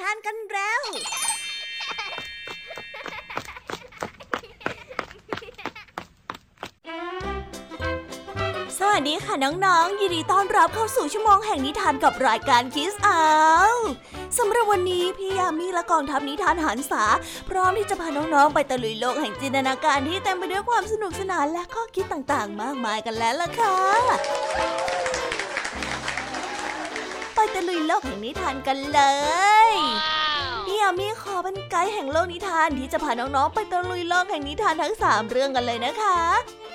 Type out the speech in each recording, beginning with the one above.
ทานกันแล้ว สวัสดีค่ะน้องๆ ยินดีต้อนรับเข้าสู่ชั่วโมงแห่งนิทานกับรายการคิสอาสำหรับวันนี้พี่ยามีและกองทัพนิทานหันษา พร้อมที่จะพาน้องๆ ไปตะลุยโลกแห่งจินตนาการที่เต็มไปด้วยความสนุกสนานและข้อคิดต่างๆ มากมายกันแล้วล่ะค่ะ ตะลุยโลกแห่งนิทานกันเลยพี่ยามีขอเป็นไกด์แห่งโลกนิทานที่จะพาน้องๆไปตะลุยโลกแห่งนิทานทั้ง 3 เรื่องกันเลยนะคะ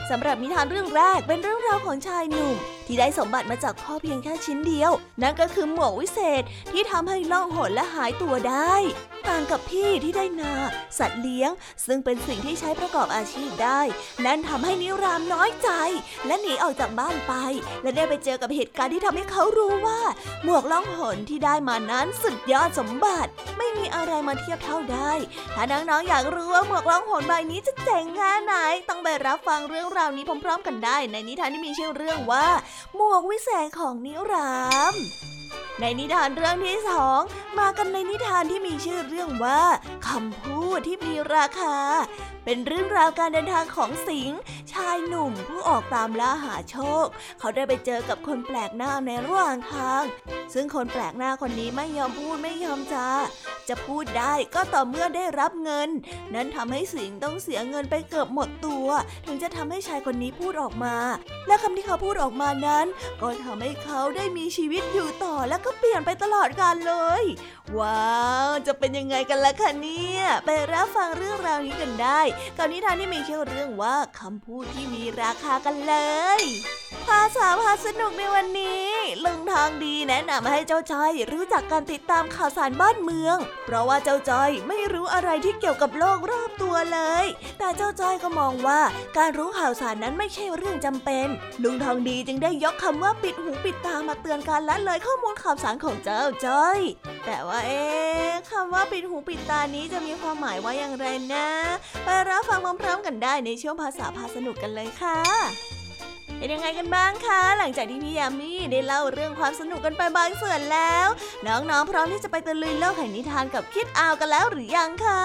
สำหรับนิทานเรื่องแรกเป็นเรื่องราวของชายหนุ่ม ที่ได้สมบัติมาจากพ่อเพียงแค่ชิ้นเดียว นั่นก็คือหมวกวิเศษที่ทำให้ล่องหนและหายตัวได้ ต่างกับพี่ที่ได้นา สัตว์เลี้ยง ซึ่งเป็นสิ่งที่ใช้ประกอบอาชีพได้ นั่นทำให้นิรามน้อยใจ และหนีออกจากบ้านไป และได้ไปเจอกับเหตุการณ์ที่ทำให้เขารู้ว่า หมวกล่องหนที่ได้มานั้นสุดยอดสมบัติ ไม่มีอะไรมาเทียบเท่าได้ ถ้าน้องๆอยากรู้ว่าหมวกล่องหนใบนี้จะเจ๋งแค่ไหนต้องไปรับฟังเรื่องราวนี้พร้อมๆ กันได้ ในนิทานที่มีชื่อเรื่องว่าหมวกวิเศษของนิราม ในนิทานเรื่องที่สองมากันในนิทานที่มีชื่อเรื่องว่าคำพูดที่มีราคา เป็นเรื่องราวการเดินทางของสิงห์ชายหนุ่มผู้ออกตามล่าหาโชค เขาได้ไปเจอกับคนแปลกหน้าในระหว่างทาง ซึ่งคนแปลกหน้าคนนี้ไม่ยอมพูดไม่ยอมจาจะพูดได้ก็ต่อเมื่อได้รับเงิน นั้นทำให้สิงห์ต้องเสียเงินไปเกือบหมดตัว ถึงจะทำให้ชายคนนี้พูดออกมา และคำที่เขาพูดออกมานั้น ก็ทำให้เขาได้มีชีวิตอยู่ต่อและก็เปลี่ยนไปตลอดกาลเลย ว้าว จะเป็นยังไงกันล่ะคะเนี่ย ไปรับฟังเรื่องราวนี้กันได้กับนิทานที่มีชื่อเรื่องว่าคำพูดที่มีราคากันเลยภาษาพาสนุกในวันนี้ ลุงทางดีแนะนำให้เจ้าจ้อยรู้จักการติดตามข่าวสารบ้านเมือง เพราะว่าเจ้าจ้อยไม่รู้อะไรที่เกี่ยวกับโลกรอบตัวเลย แต่เจ้าจ้อยก็มองว่าการรู้ข่าวสารนั้นไม่ใช่เรื่องจำเป็น ลุงทองดีจึงได้ยกคำว่าปิดหูปิดตามาเตือนการละเลยข้อมูลข่าวสารของเจ้าจ้อย แต่ว่าเอ๊คำว่าปิดหูปิดตานี้จะมีความหมายว่าอย่างไรนะ ไปรับฟังพร้อมๆกันได้ในช่วงภาษาพาสนุกกันเลยค่ะเป็นยังไงกันบ้างคะ หลังจากที่พี่ยามีได้เล่าเรื่องความสนุกกันไปบางส่วนแล้ว น้องๆพร้อมที่จะไปตะลุยโลกแห่งนิทานกับคิดอาวกันแล้วหรือยังคะ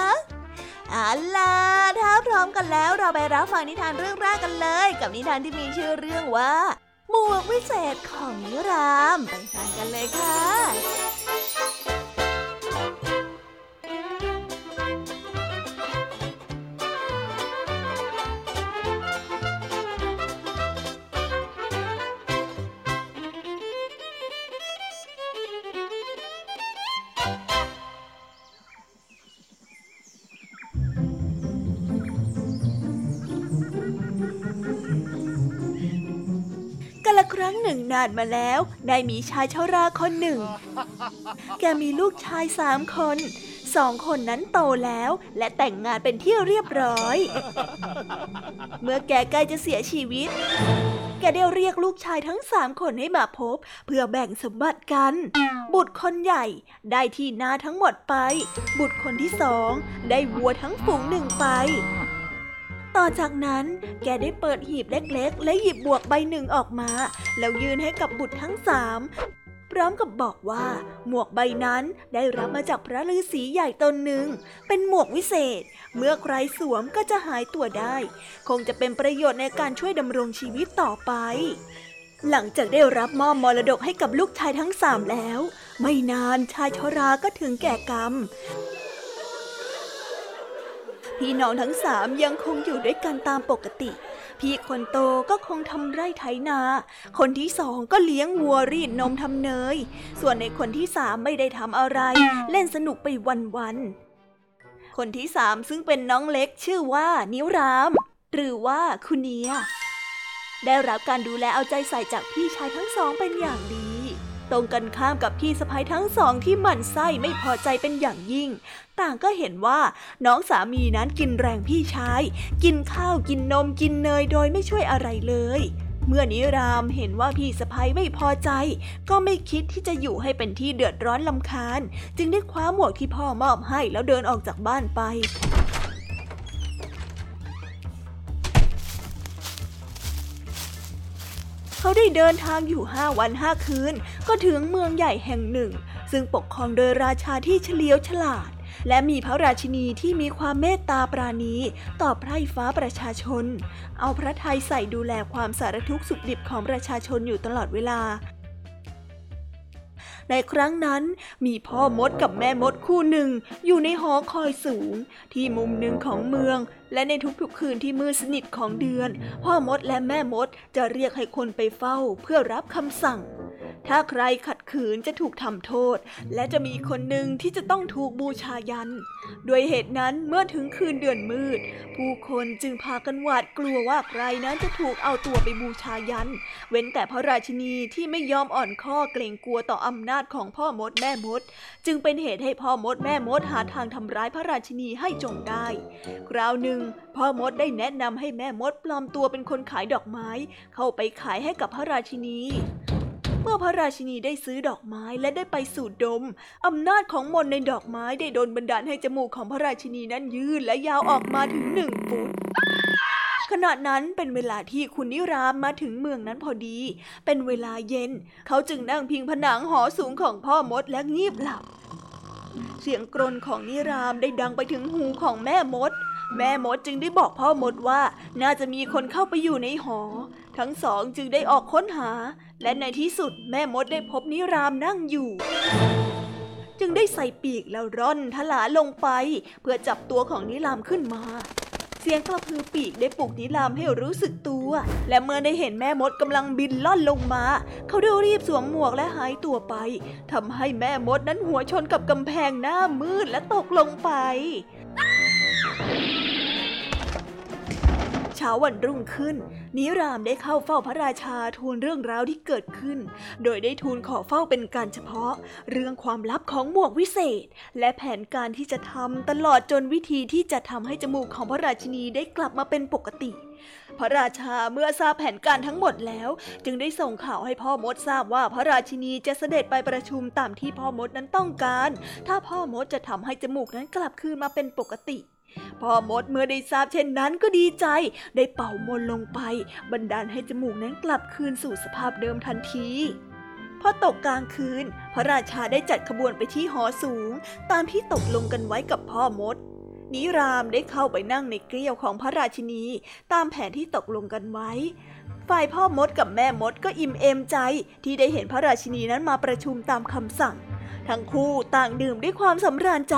เอาล่ะถ้าพร้อมกันแล้วเราไปรับฟังนิทานเรื่องแรกกันเลย กับนิทานที่มีชื่อเรื่องว่า หมวกวิเศษของนิราม ไปฟังกันเลยค่ะานมาแล้ว ได้มีชายชราคนหนึ่ง แกมีลูกชายสามคน สองคนนั้นโตแล้ว และแต่งงานเป็นที่เรียบร้อย เมื่อแกใกล้จะเสียชีวิต แกได้เรียกลูกชายทั้งสามคนให้มาพบ เพื่อแบ่งสมบัติกัน บุตรคนใหญ่ได้ที่นาทั้งหมดไป บุตรคนที่สองได้วัวทั้งฝูงหนึ่งไป ต่อจากนั้นแกได้เปิดหีบเล็กๆ และหยิบบวกใบหนึ่งออกมา แล้วยื่นให้กับบุตรทั้งสามพร้อมกับบอกว่า หมวกใบนั้นได้รับมาจากพระฤาษีใหญ่ตนหนึ่ง เป็นหมวกวิเศษ เมื่อใครสวมก็จะหายตัวได้ คงจะเป็นประโยชน์ในการช่วยดำรงชีวิตต่อไป หลังจากได้รับมอบมรดกให้กับลูกชายทั้งสามแล้ว ไม่นานชายชราก็ถึงแก่กรรม พี่น้องทั้งสามยังคงอยู่ด้วยกันตามปกติ พี่คนโตก็คงทำไร่ไถนา คนที่สองก็เลี้ยงวัวรีดนมทำเนย ส่วนในคนที่สามไม่ได้ทำอะไร เล่นสนุกไปวันๆ คนที่สามซึ่งเป็นน้องเล็กชื่อว่านิราม หรือว่าคุณเนียได้รับการดูแลเอาใจใส่จากพี่ชายทั้งสองเป็นอย่างดี ตรงกันข้ามกับพี่สะพ้ยทั้งสองที่หมั่นไส้ไม่พอใจเป็นอย่างยิ่ง ต่างก็เห็นว่าน้องสามีนั้นกินแรงพี่ชาย กินข้าวกินนมกินเนยโดยไม่ช่วยอะไรเลยเมื่อนิรามเห็นว่าพี่สะพ้ยไม่พอใจ ก็ไม่คิดที่จะอยู่ให้เป็นที่เดือดร้อนลำคาญ จึงได้คว้าหมวกที่พ่อมอบให้แล้วเดินออกจากบ้านไป เขาได้เดินทางอยู่ห้าวันห้าคืน ก็ถึงเมืองใหญ่แห่งหนึ่ง ซึ่งปกครองโดยราชาที่เฉลียวฉลาด และมีพระราชินีที่มีความเมตตาปราณีต่อไพร่ฟ้าประชาชน เอาพระทัยใส่ดูแลความสารทุกข์สุขดิบของประชาชนอยู่ตลอดเวลา ในครั้งนั้นมีพ่อมดกับแม่มดคู่หนึ่ง อยู่ในหอคอยสูง ที่มุมหนึ่งของเมือง และในทุกๆคืนที่มืดสนิทของเดือน พ่อมดและแม่มดจะเรียกให้คนไปเฝ้าเพื่อรับคำสั่ง ถ้าใครขัดขืนจะถูกทำโทษ และจะมีคนหนึ่งที่จะต้องถูกบูชายัน ด้วยเหตุนั้นเมื่อถึงคืนเดือนมืด ผู้คนจึงพากันหวาดกลัวว่าใครนั้นจะถูกเอาตัวไปบูชายัน เว้นแต่พระราชินีที่ไม่ยอมอ่อนข้อเกรงกลัวต่ออำนาจของพ่อมดแม่มด จึงเป็นเหตุให้พ่อมดแม่มดหาทางทำร้ายพระราชินีให้จงได้ คราวหนึ่ง พ่อมดได้แนะนำให้แม่มดปลอมตัวเป็นคนขายดอกไม้ เข้าไปขายให้กับพระราชินี เมื่อพระราชินีได้ซื้อดอกไม้และได้ไปสูดดม อำนาจของมนในดอกไม้ได้โดนบันดาลให้จมูกของพระราชินีนั้นยืดและยาวออกมาถึงหนึ่งฟุตขณะนั้นเป็นเวลาที่คุณนิรามมาถึงเมืองนั้นพอดี เป็นเวลาเย็น เขาจึงนั่งพิงผนังหอสูงของพ่อมดและงีบหลับ เสียงกรนของนิรามได้ดังไปถึงหูของแม่มด แม่มดจึงได้บอกพ่อมดว่าน่าจะมีคนเข้าไปอยู่ในหอ ทั้งสองจึงได้ออกค้นหา และในที่สุดแม่มดได้พบนิรามนั่งอยู่ จึงได้ใส่ปีกแล้วร่อนทลาลงไป เพื่อจับตัวของนิรามขึ้นมาเสียงกระพือปีกได้ปลุกนิรามให้รู้สึกตัว และเมื่อได้เห็นแม่มดกำลังบินล่อนลงมา เขาได้รีบสวมหมวกและหายตัวไปทำให้แม่มดนั้นหัวชนกับกำแพงหน้ามืดและตกลงไป เช้าวันรุ่งขึ้น นิรามได้เข้าเฝ้าพระราชาทูลเรื่องราวที่เกิดขึ้น โดยได้ทูลขอเฝ้าเป็นการเฉพาะ เรื่องความลับของหมวกวิเศษ และแผนการที่จะทำตลอดจนวิธีที่จะทำให้จมูกของพระราชินีได้กลับมาเป็นปกติ พระราชาเมื่อทราบแผนการทั้งหมดแล้ว จึงได้ส่งข่าวให้พ่อมดทราบว่าพระราชินีจะเสด็จไปประชุมตามที่พ่อมดนั้นต้องการ ถ้าพ่อมดจะทำให้จมูกนั้นกลับคืนมาเป็นปกติ พ่อมดเมื่อได้ทราบเช่นนั้นก็ดีใจ ได้เป่ามนลงไป บันดาลให้จมูกนั้นกลับคืนสู่สภาพเดิมทันทีพอตกกลางคืน พระราชาได้จัดขบวนไปที่หอสูง ตามที่ตกลงกันไว้กับพ่อมด นิรามได้เข้าไปนั่งในเกลียวของพระราชินี ตามแผนที่ตกลงกันไว้ ฝ่ายพ่อมดกับแม่มดก็อิ่มเอมใจที่ได้เห็นพระราชินีนั้นมาประชุมตามคำสั่ง ทั้งคู่ต่างดื่มด้วยความสำราญใจ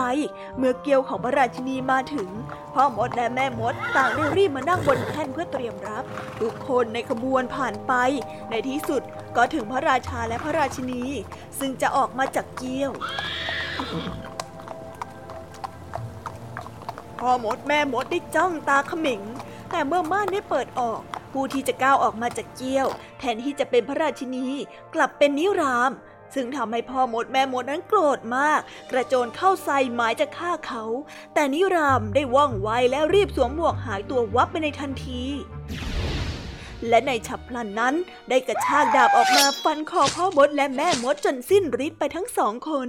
เมื่อเกียวของพระราชินีมาถึง พ่อมดและแม่มดต่างได้รีบมานั่งบนแท่นเพื่อเตรียมรับ ทุกคนในขบวนผ่านไป ในที่สุดก็ถึงพระราชาและพระราชินี ซึ่งจะออกมาจากเกียว พ่อมดแม่มดได้จ้องตาขม็งแต่เมื่อม่านได้เปิดออก ผู้ที่จะก้าวออกมาจากเกี้ยว แทนที่จะเป็นพระราชินี กลับเป็นนิราม ซึ่งทำให้พ่อมดแม่มดนั้นโกรธมาก กระโจนเข้าใส่หมายจะฆ่าเขา แต่นิรามได้ว่องไวและรีบสวมหมวกหายตัววับไปในทันที และในฉับพลันนั้นได้กระชากดาบออกมาฟันคอพ่อมดและแม่มดจนสิ้นฤทธิ์ไปทั้งสองคน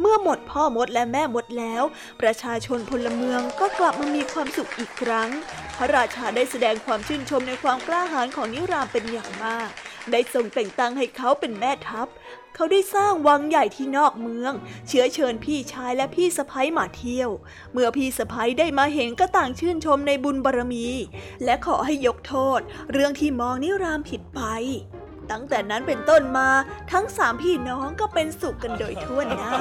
เมื่อหมดพ่อมดและแม่มดแล้ว ประชาชนพลเมืองก็กลับมามีความสุขอีกครั้ง พระราชาได้แสดงความชื่นชมในความกล้าหาญของนิรามเป็นอย่างมาก ได้ทรงแต่งตั้งให้เขาเป็นแม่ทัพ เขาได้สร้างวังใหญ่ที่นอกเมือง เชื้อเชิญพี่ชายและพี่สะพ้ยมาเที่ยว เมื่อพี่สะพ้ยได้มาเห็นก็ต่างชื่นชมในบุญบารมี และขอให้ยกโทษ เรื่องที่มองนิรามผิดไป ตั้งแต่นั้นเป็นต้นมาทั้งสามพี่น้องก็เป็นสุขกันโดยทั่วหน้า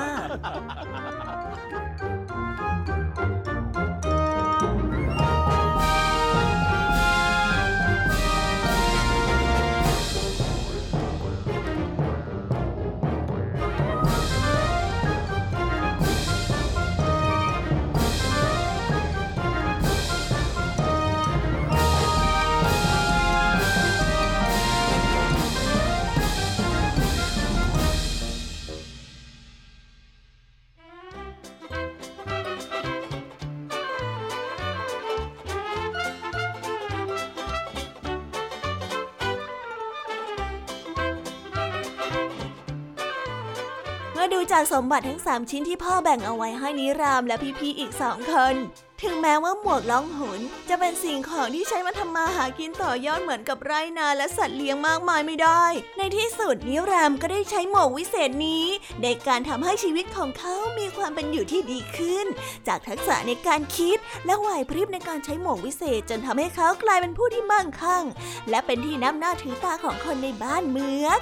สมบัติทั้งสามชิ้นที่พ่อแบ่งเอาไว้ให้นิรามและพี่ๆอีกสองคน ถึงแม้ว่าหมวกล่องหนจะเป็นสิ่งของที่ใช้มาทำมาหากินต่อยอดเหมือนกับไร่นาและสัตว์เลี้ยงมากมายไม่ได้ ในที่สุดนิรามก็ได้ใช้หมวกวิเศษนี้ในการทำให้ชีวิตของเขามีความเป็นอยู่ที่ดีขึ้น จากทักษะในการคิดและไหวพริบในการใช้หมวกวิเศษจนทำให้เขากลายเป็นผู้ที่มั่งคั่ง และเป็นที่นับหน้าถือตาของคนในบ้านเมือง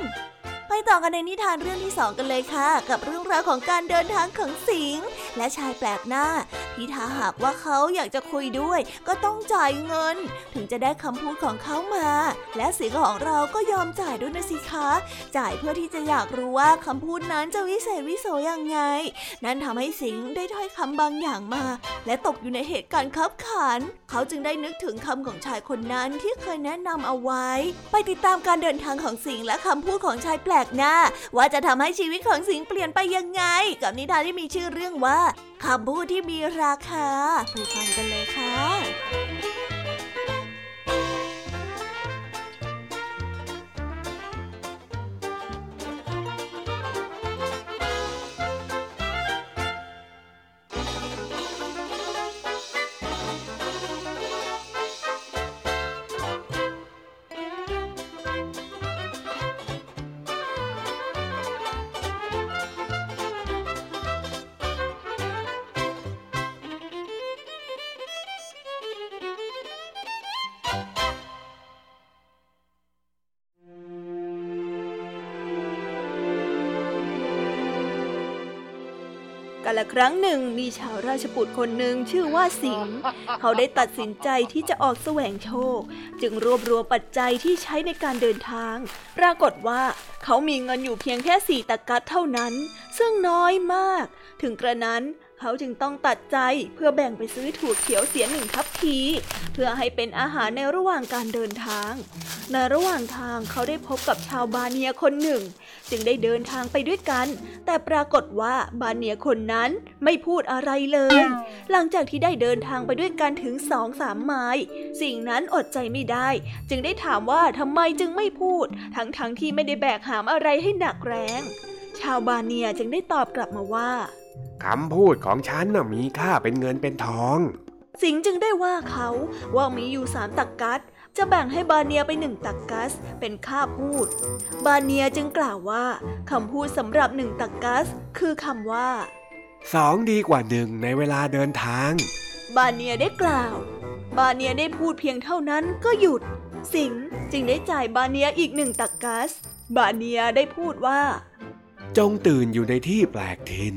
ไปต่อกันในนิทานเรื่องที่สองกันเลยค่ะ กับเรื่องราวของการเดินทางของสิงและชายแปลกหน้าที่ถ้าหากว่าเขาอยากจะคุยด้วย ก็ต้องจ่ายเงิน ถึงจะได้คำพูดของเขามา และสิงของเราก็ยอมจ่ายด้วยนะสิคะ จ่ายเพื่อที่จะอยากรู้ว่าคำพูดนั้นจะวิเศษวิโสอยังไง นั่นทำให้สิงได้ถ้อยคำบางอย่างมา และตกอยู่ในเหตุการณ์ขับขัน เขาจึงได้นึกถึงคำของชายคนนั้นที่เคยแนะนำเอาไว้ ไปติดตามการเดินทางของสิงและคำพูดของชายแปลกหน้า ว่าจะทำให้ชีวิตของสิงเปลี่ยนไปยังไง กับนิทานที่มีชื่อเรื่องว่าคำพูดที่มีราคา ไปฟังกันเลยค่ะ ครั้งหนึ่งมีชาวราชบุตรคนหนึ่งชื่อว่าสิงห์เขาได้ตัดสินใจที่จะออกแสวงโชค จึงรวบรวมปัจจัยที่ใช้ในการเดินทาง ปรากฏว่าเขามีเงินอยู่เพียงแค่สี่ตะกัดเท่านั้น ซึ่งน้อยมาก ถึงกระนั้น เขาจึงต้องตัดใจเพื่อแบ่งไปซื้อถั่วเขียวเสียหนึ่งทัพพี เพื่อให้เป็นอาหารในระหว่างการเดินทาง ในระหว่างทางเขาได้พบกับชาวบาเนียคนหนึ่ง จึงได้เดินทางไปด้วยกัน แต่ปรากฏว่าบาเนียคนนั้นไม่พูดอะไรเลย หลังจากที่ได้เดินทางไปด้วยกันถึงสองสามไมล์สิ่งนั้นอดใจไม่ได้ จึงได้ถามว่าทำไมจึงไม่พูด ทั้งๆทที่ไม่ได้แบกหามอะไรให้หนักแรง ชาวบาเนียจึงได้ตอบกลับมาว่า คำพูดของฉันน่ะมีค่าเป็นเงินเป็นทอง สิงจึงได้ว่าเขาว่ามีอยู่สามตักกัสจะแบ่งให้บาเนียไปหนึ่งตักกัสเป็นค่าพูด บาเนียจึงกล่าวว่าคำพูดสำหรับหนึ่งตักกัสคือคำว่าสองดีกว่าหนึ่งในเวลาเดินทาง บาเนียได้กล่าว บาเนียได้พูดเพียงเท่านั้นก็หยุด สิงจึงได้จ่ายบาเนียอีกหนึ่งตักกัส บาเนียได้พูดว่า จงตื่นอยู่ในที่แปลกถิ่น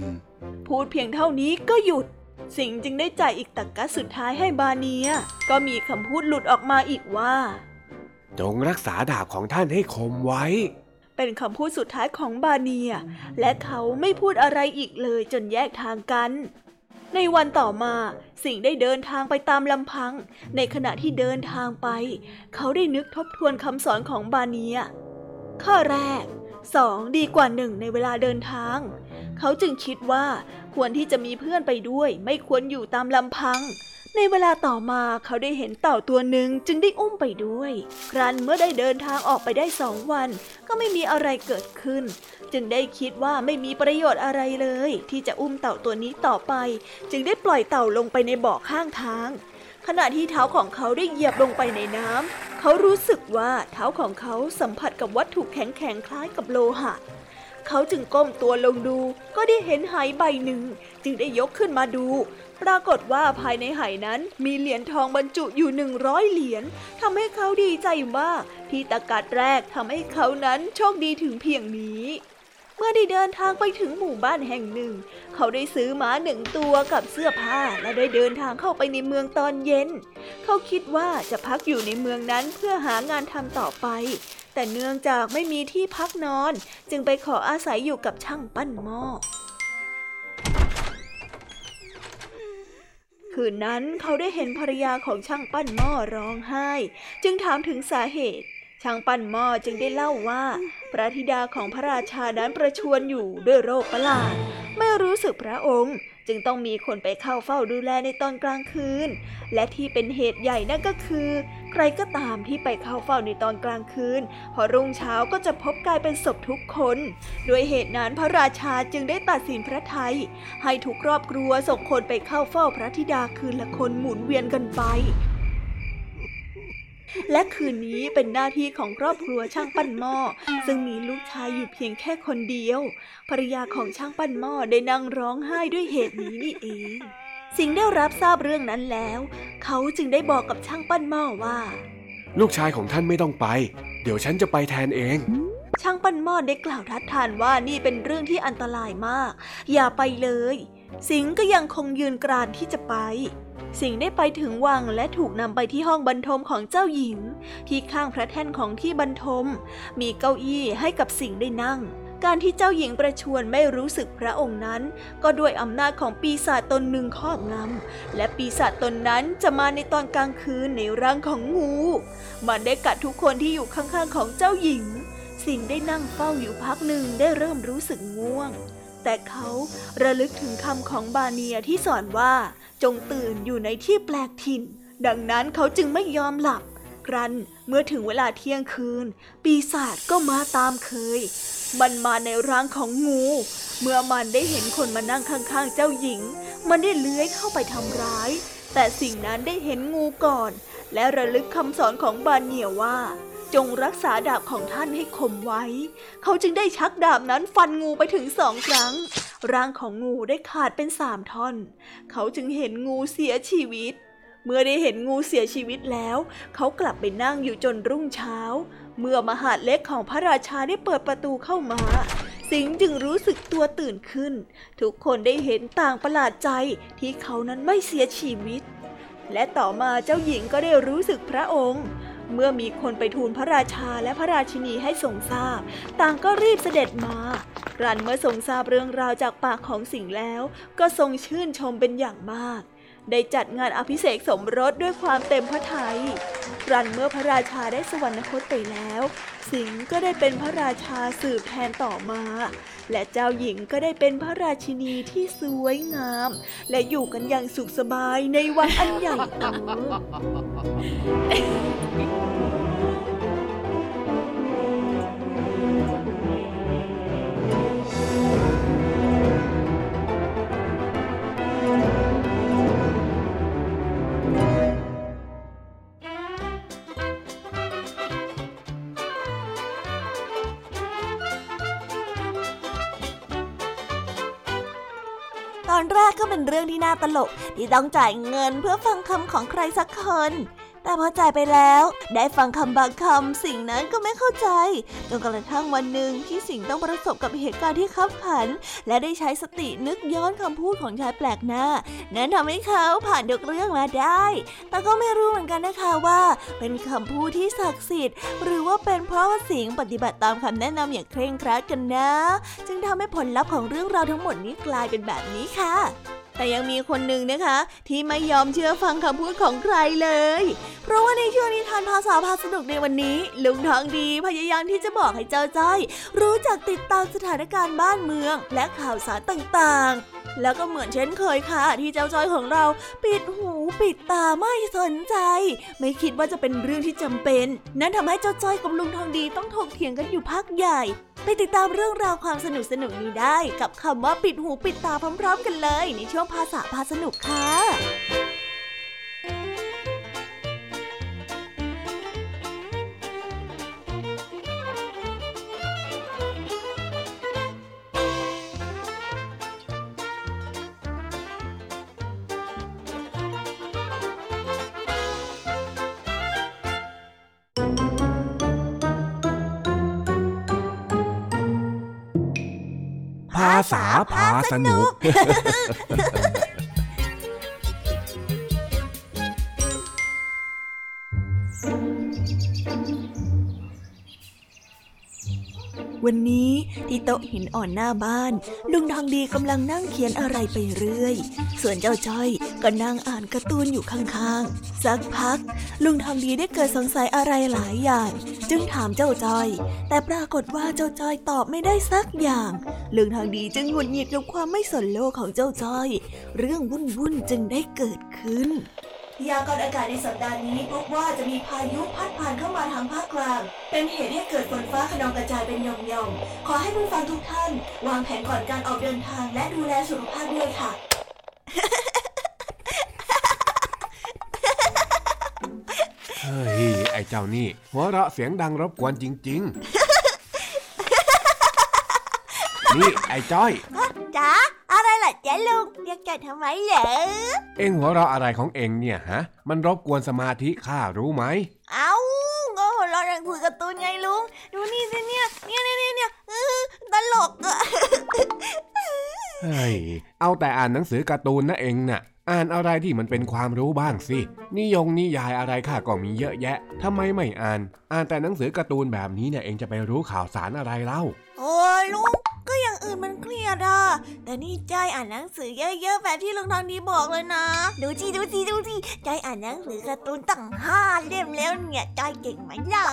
พูดเพียงเท่านี้ก็หยุด สิงจึงได้จ่ายอีกตักกะสุดท้ายให้บาเนีย ก็มีคำพูดหลุดออกมาอีกว่า จงรักษาดาบของท่านให้คมไว้ เป็นคำพูดสุดท้ายของบาเนีย และเขาไม่พูดอะไรอีกเลยจนแยกทางกันในวันต่อมาสิงได้เดินทางไปตามลำพัง ในขณะที่เดินทางไป เขาได้นึกทบทวนคำสอนของบาเนีย ข้อแรกสองดีกว่าหนึ่งในเวลาเดินทาง เขาจึงคิดว่าควรที่จะมีเพื่อนไปด้วย ไม่ควรอยู่ตามลำพัง ในเวลาต่อมาเขาได้เห็นเต่าตัวหนึ่งจึงได้อุ้มไปด้วย ครั้นเมื่อได้เดินทางออกไปได้สองวัน ก็ไม่มีอะไรเกิดขึ้น จึงได้คิดว่าไม่มีประโยชน์อะไรเลย ที่จะอุ้มเต่าตัวนี้ต่อไป จึงได้ปล่อยเต่าลงไปในบ่อข้างทางขณะที่เท้าของเขาได้เหยียบลงไปในน้ำเขารู้สึกว่าเท้าของเขาสัมผัสกับวัตถุแข็งแข็งคล้ายกับโลหะ เขาจึงก้มตัวลงดู ก็ได้เห็นหายใบหนึ่ง จึงได้ยกขึ้นมาดู ปรากฏว่าภายในหายนั้นมีเหรียญทองบรรจุอยู่หนึ่งร้อยเหรียญทำให้เขาดีใจมากที่ตะกัดแรกทำให้เขานั้นโชคดีถึงเพียงนี้เมื่อได้เดินทางไปถึงหมู่บ้านแห่งหนึ่ง เขาได้ซื้อม้าหนึ่งตัวกับเสื้อผ้าและได้เดินทางเข้าไปในเมืองตอนเย็น เขาคิดว่าจะพักอยู่ในเมืองนั้นเพื่อหางานทำต่อไป แต่เนื่องจากไม่มีที่พักนอน จึงไปขออาศัยอยู่กับช่างปั้นหม้อคืนนั้นเขาได้เห็นภรรยาของช่างปั้นหม้อร้องไห้ จึงถามถึงสาเหตุ ช่างปั้นหม้อจึงได้เล่าว่า พระธิดาของพระราชานั้นประชวรอยู่ด้วยโรคประหลาด ไม่รู้สึกพระองค์ จึงต้องมีคนไปเข้าเฝ้าดูแลในตอนกลางคืน และที่เป็นเหตุใหญ่นั่นก็คือ ใครก็ตามที่ไปเข้าเฝ้าในตอนกลางคืน พอรุ่งเช้าก็จะพบกลายเป็นศพทุกคน ด้วยเหตุนั้นพระราชาจึงได้ตัดสินพระไทย ให้ทุกครอบครัวส่งคนไปเข้าเฝ้าพระธิดาคืนละคนหมุนเวียนกันไป และคืนนี้เป็นหน้าที่ของครอบครัวช่างปั้นหม้อ ซึ่งมีลูกชายอยู่เพียงแค่คนเดียว ภรรยาของช่างปั้นหม้อได้นั่งร้องไห้ด้วยเหตุนี้นี่เอง สิงได้รับทราบเรื่องนั้นแล้ว เขาจึงได้บอกกับช่างปั้นหม้อว่า ลูกชายของท่านไม่ต้องไป เดี๋ยวฉันจะไปแทนเองช่างปั้นหม้อได้กล่าวทัดทานว่านี่เป็นเรื่องที่อันตรายมาก อย่าไปเลย สิงห์ก็ยังคงยืนกรานที่จะไป สิงได้ไปถึงวังและถูกนำไปที่ห้องบรรทมของเจ้าหญิง ที่ข้างพระแท่นของที่บรรทม มีเก้าอี้ให้กับสิงได้นั่ง การที่เจ้าหญิงประชวนไม่รู้สึกพระองค์นั้น ก็ด้วยอำนาจของปีศาจตนหนึ่งครอบงำและปีศาจตนนั้นจะมาในตอนกลางคืนในร่างของงู มันได้กัดทุกคนที่อยู่ข้างๆของเจ้าหญิง สิงได้นั่งเฝ้าอยู่พักหนึ่งได้เริ่มรู้สึกง่วงแต่เขาระลึกถึงคำของบาเนียที่สอนว่า จงตื่นอยู่ในที่แปลกถิ่น ดังนั้นเขาจึงไม่ยอมหลับ ครั้นเมื่อถึงเวลาเที่ยงคืน ปีศาจก็มาตามเคย มันมาในร่างของงู เมื่อมันได้เห็นคนมานั่งข้างๆเจ้าหญิง มันได้เลื้อยเข้าไปทำร้าย แต่สิ่งนั้นได้เห็นงูก่อน และระลึกคำสอนของบาเนียว่าจงรักษาดาบของท่านให้คมไว้ เขาจึงได้ชักดาบนั้นฟันงูไปถึงสองครั้ง ร่างของงูได้ขาดเป็นสามท่อน เขาจึงเห็นงูเสียชีวิต เมื่อได้เห็นงูเสียชีวิตแล้ว เขากลับไปนั่งอยู่จนรุ่งเช้า เมื่อมหาดเล็กของพระราชาได้เปิดประตูเข้ามา สิงจึงรู้สึกตัวตื่นขึ้น ทุกคนได้เห็นต่างประหลาดใจที่เขานั้นไม่เสียชีวิต และต่อมาเจ้าหญิงก็ได้รู้สึกพระองค์เมื่อมีคนไปทูลพระราชาและพระราชินีให้ทรงทราบ ต่างก็รีบเสด็จมา ครั้นเมื่อทรงทราบเรื่องราวจากปากของสิงห์แล้ว ก็ทรงชื่นชมเป็นอย่างมาก ได้จัดงานอภิเษกสมรสด้วยความเต็มพระทัยรันเมื่อพระราชาได้สวรรคตไปแล้ว สิงห์ก็ได้เป็นพระราชาสืบแทนต่อมา และเจ้าหญิงก็ได้เป็นพระราชินีที่สวยงาม และอยู่กันอย่างสุขสบายในวังอันใหญ่โต เรื่องที่น่าตลกที่ต้องจ่ายเงินเพื่อฟังคำของใครสักคน แต่พอจ่ายไปแล้ว ได้ฟังคำบางคำสิ่งนั้นก็ไม่เข้าใจจนกระทั่งวันหนึ่งที่สิ่งต้องประสบกับเหตุการณ์ที่ขับขัน และได้ใช้สตินึกย้อนคำพูดของชายแปลกหน้า นั้นทำให้เขาผ่านยกเรื่องมาได้ แต่ก็ไม่รู้เหมือนกันนะคะว่า เป็นคำพูดที่ศักดิ์สิทธิ์ หรือว่าเป็นเพราะว่าสิงปฏิบัติตามคำแนะนำอย่างเคร่งครัดกันนะ จึงทำให้ผลลัพธ์ของเรื่องราวทั้งหมดนี้กลายเป็นแบบนี้ค่ะ แต่ยังมีคนหนึ่งนะคะ ที่ไม่ยอมเชื่อฟังคำพูดของใครเลย เพราะว่าในช่วงนิทานภาษาพาสนุกในวันนี้ ลุงทองดีพยายามที่จะบอกให้เจ้าจ้อยรู้จักติดตามสถานการณ์บ้านเมือง และข่าวสารต่างๆ แล้วก็เหมือนเช่นเคยค่ะ ที่เจ้าจ้อยของเราปิดหูปิดตาไม่สนใจ ไม่คิดว่าจะเป็นเรื่องที่จำเป็น นั่นทำให้เจ้าจ้อยกับลุงทองดีต้องถกเถียงกันอยู่พักใหญ่ ไปติดตามเรื่องราวความสนุกสนุกนี้ได้ กับคำว่าปิดหูปิดตาพร้อม ๆ กันเลยในช่วงภาษาพาสนุกค่ะ ภาษาพาสนุกววันนี้ที่โต๊ะหินอ่อนหน้าบ้านลุงทองดีกำลังนั่งเขียนอะไรไปเรื่อย ส่วนเจ้าจ้อยก็นั่งอ่านการ์ตูนอยู่ข้างๆ สักพัก ลุงทองดีได้เกิดสงสัยอะไรหลายอย่าง จึงถามเจ้าจ้อย แต่ปรากฏว่าเจ้าจ้อยตอบไม่ได้สักอย่างลุงทองดีจึงหงุดหงิดกับความไม่สนโลกของเจ้าจ้อย เรื่องวุ่นๆจึงได้เกิดขึ้นพยากรณ์อากาศในสัปดาห์นี้พบว่าจะมีพายุพัดผ่านเข้ามาทางภาคกลาง เป็นเหตุให้เกิดฝนฟ้าขนองกระจายเป็นหย่อมๆขอให้ผู้ฟังทุกท่าน วางแผนก่อนการออกเดินทางและดูแลสุขภาพด้วยค่ะ ไอ้เจ้านี่หัวเราะเสียงดังรบกวนจริง ๆ นี่ไอ้จ้อยจ๋าอะไรล่ะจ๊ะลุงเรียกจ๋าทำไมเหรอเอ็งหัวเราะอะไรของเอ็งเนี่ยฮะ มันรบกวนสมาธิข้ารู้ไหม เอ้าก็หัวเราะนังคุยการ์ตูนไงลุง ดูนี่สิเนี่ยเนี่ยเนี่ยเนี่ยเนี่ยเออตลกอะเฮ้ยเอาแต่อ่านหนังสือการ์ตูนนะเองน่ะ อ่านอะไรที่มันเป็นความรู้บ้างสิ นิยงนิยายอะไรข้าก็มีเยอะแยะ ทำไมไม่อ่าน อ่านแต่หนังสือการ์ตูนแบบนี้เนี่ยเองจะไปรู้ข่าวสารอะไรเล่า โอ้ยลุงก็อย่างอื่นมันเครียดอะแต่นี่ใจอ่านหนังสือเยอะๆแบบที่ลุงทองดีบอกเลยนะ ดูสิดูสิดูสิใจอ่านหนังสือการ์ตูนตั้งห้าเล่มแล้วเนี่ยใจเก่งไหมล่ะ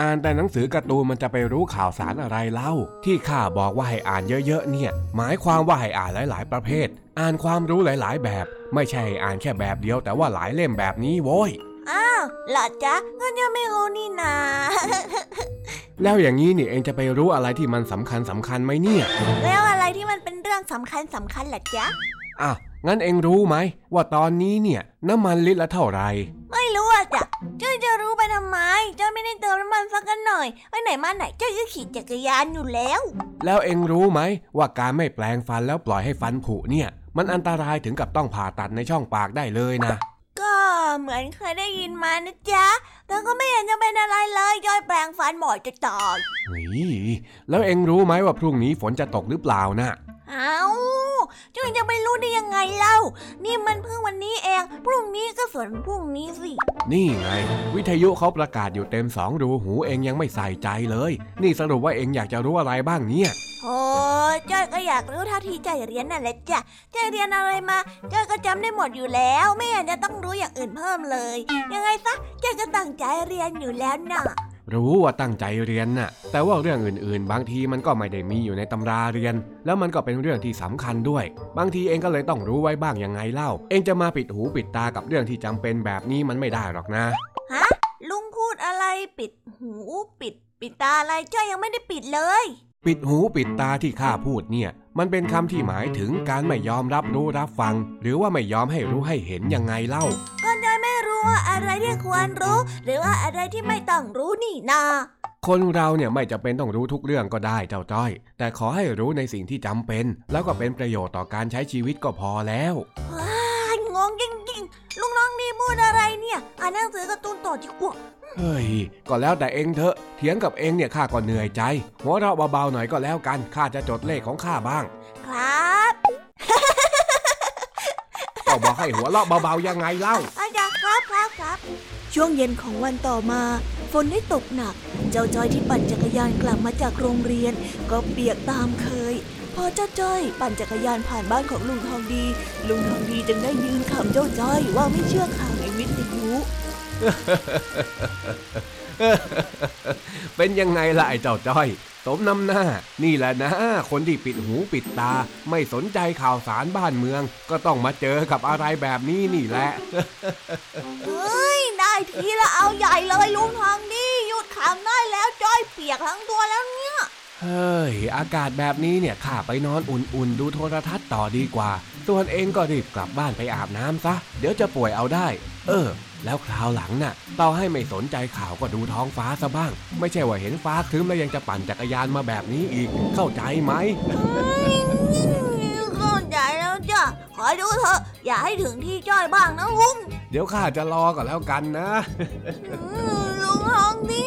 อ่านแต่หนังสือการ์ตูนมันจะไปรู้ข่าวสารอะไรเล่า ที่ข้าบอกว่าให้อ่านเยอะๆเนี่ย หมายความว่าให้อ่านหลายๆ ประเภท อ่านความรู้หลาย ๆ แบบ ไม่ใช่ให้อ่านแค่แบบเดียวแต่ว่าหลายเล่มแบบนี้โว้ยอ้าวเหรอจ๊ะก็ยังไม่รู้นี่นา แล้วอย่างนี้นี่เองจะไปรู้อะไรที่มันสำคัญสำคัญไหมเนี่ย แล้วอะไรที่มันเป็นเรื่องสำคัญสำคัญล่ะจ๊ะอะงั้นเองรู้ไหมว่าตอนนี้เนี่ยน้ำมันลิตรละเท่าไหร่ไม่รู้อะจ๊ะเจ้าจะรู้ไปทำไม เจ้าไม่ได้เติมน้ำมันสักกันหน่อยไปไหนมาไหนเจ้าก็ขี่จักรยานอยู่แล้ว แล้วเองรู้ไหมว่าการไม่แปลงฟันแล้วปล่อยให้ฟันผุเนี่ย มันอันตรายถึงกับต้องผ่าตัดในช่องปากได้เลยนะ ก็เหมือนเคยได้ยินมานะจ๊ะ แต่ก็ไม่เห็นจะเป็นอะไรเลยย่อยแปลงฟันบ่อยจะตายนี่แล้วเองรู้ไหมว่าพรุ่งนี้ฝนจะตกหรือเปล่านะเอ้าเจ้าจะไปรู้ได้ยังไงเล่า นี่มันเพิ่งวันนี้เอง พรุ่งนี้ก็ส่วนพรุ่งนี้สิ นี่ไง วิทยุเขาประกาศอยู่เต็มสองรูหูเองยังไม่ใส่ใจเลย นี่สรุปว่าเองอยากจะรู้อะไรบ้างเนี่ยโอ้ยจ้อยก็อยากรู้เท่าที่จ้อยเรียนนั่นแหละจ้ะจ้อยเรียนอะไรมาจ้อยก็จำได้หมดอยู่แล้ว ไม่เห็นจะต้องรู้อย่างอื่นเพิ่มเลย ยังไงซะจ้อยก็ตั้งใจเรียนอยู่แล้วน่ะ รู้ว่าตั้งใจเรียนน่ะ แต่ว่าเรื่องอื่นๆ บางทีมันก็ไม่ได้มีอยู่ในตำราเรียน แล้วมันก็เป็นเรื่องที่สำคัญด้วย บางทีเองก็เลยต้องรู้ไว้บ้างยังไงเล่า เองจะมาปิดหูปิดตากับเรื่องที่จำเป็นแบบนี้มันไม่ได้หรอกนะ ฮะ ลุงพูดอะไรปิดหูปิด ปิดตาอะไรจ้อยยังไม่ได้ปิดเลย ปิดหูปิดตาที่ข้าพูดเนี่ย มันเป็นคำที่หมายถึงการไม่ยอมรับรู้รับฟัง หรือว่าไม่ยอมให้รู้ให้เห็นยังไงเล่าก็จ้อยไม่ รู้ว่าอะไรที่ควรรู้ หรือว่าอะไรที่ไม่ต้องรู้นี่นาคนเราเนี่ยไม่จำเป็นต้องรู้ทุกเรื่องก็ได้เจ้าจ้อย แต่ขอให้รู้ในสิ่งที่จำเป็น แล้วก็เป็นประโยชน์ต่อการใช้ชีวิตก็พอแล้วว้ายงงจริงๆลุงน้องดีพูดอะไรเนี่ยอ่านหนังสือการ์ตูนต่อดีกว่าเฮ้ยก็แล้วแต่เองเถอะเถียงกับเองเนี่ยข้าก็เหนื่อยใจ หัวเราะเบาๆหน่อยก็แล้วกันข้าจะจดเลขของข้าบ้าง ครับ ก็บอกให้หัวเราะเบาๆยังไงเล่าอาจารย์ครับครับครับ ช่วงเย็นของวันต่อมา ฝนได้ตกหนัก เจ้าจ้อยที่ปั่นจักรยานกลับมาจากโรงเรียน ก็เปียกตามเคย พอเจ้าจ้อยปั่นจักรยานผ่านบ้านของลุงทองดี ลุงทองดีจึงได้ยืนขำเจ้าจ้อยว่าไม่เชื่อข่าวในวิทยุ เป็นยังไงล่ะไอ้เจ้าจ้อย สมน้ำหน้า นี่แหละนะ คนที่ปิดหูปิดตา ไม่สนใจข่าวสารบ้านเมือง ก็ต้องมาเจอกับอะไรแบบนี้นี่แหละเฮ้ยได้ทีละเอาใหญ่เลยลุงทองดีหยุดขำได้แล้วจ้อยเปียกทั้งตัวแล้วเนี่ยเฮ้ย อากาศแบบนี้เนี่ยข้าไปนอนอุ่นๆ ดูโทรทัศน์ต่อดีกว่า ส่วนเองก็รีบกลับบ้านไปอาบน้ำซะ เดี๋ยวจะป่วยเอาได้ เออ แล้วคราวหลังน่ะต่อให้ไม่สนใจข่าวก็ดูท้องฟ้าซะบ้าง ไม่ใช่ว่าเห็นฟ้าครึ้มแล้วยังจะปั่นจักรยานมาแบบนี้อีก เข้าใจไหมเข้าใจแล้วจ้ะขอดูเถอะอย่าให้ถึงที่จ้อยบ้างนะลุง เดี๋ยวข้าจะรอก่อนแล้วกันนะอืมลุงทองดี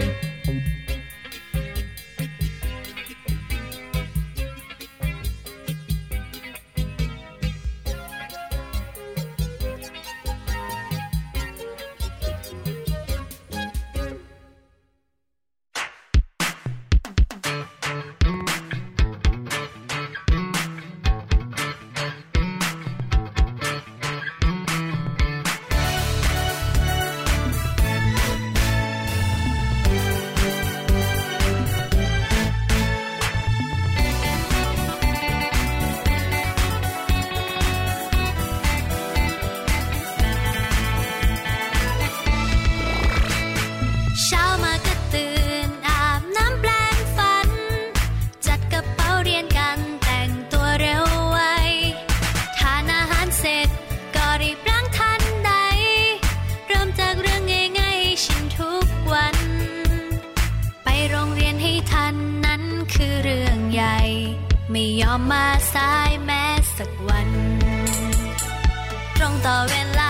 Bye. 融到原来。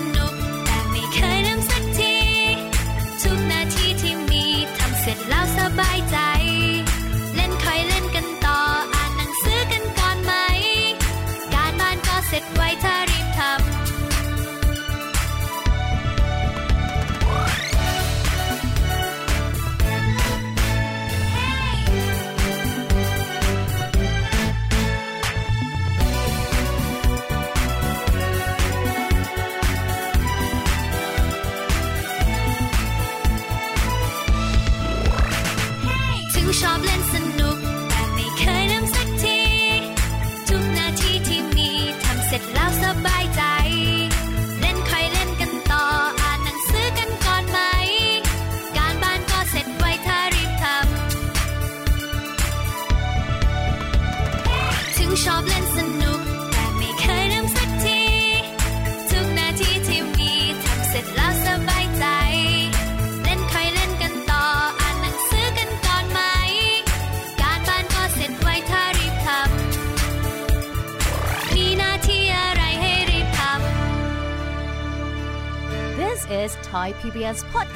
PBS Podcast.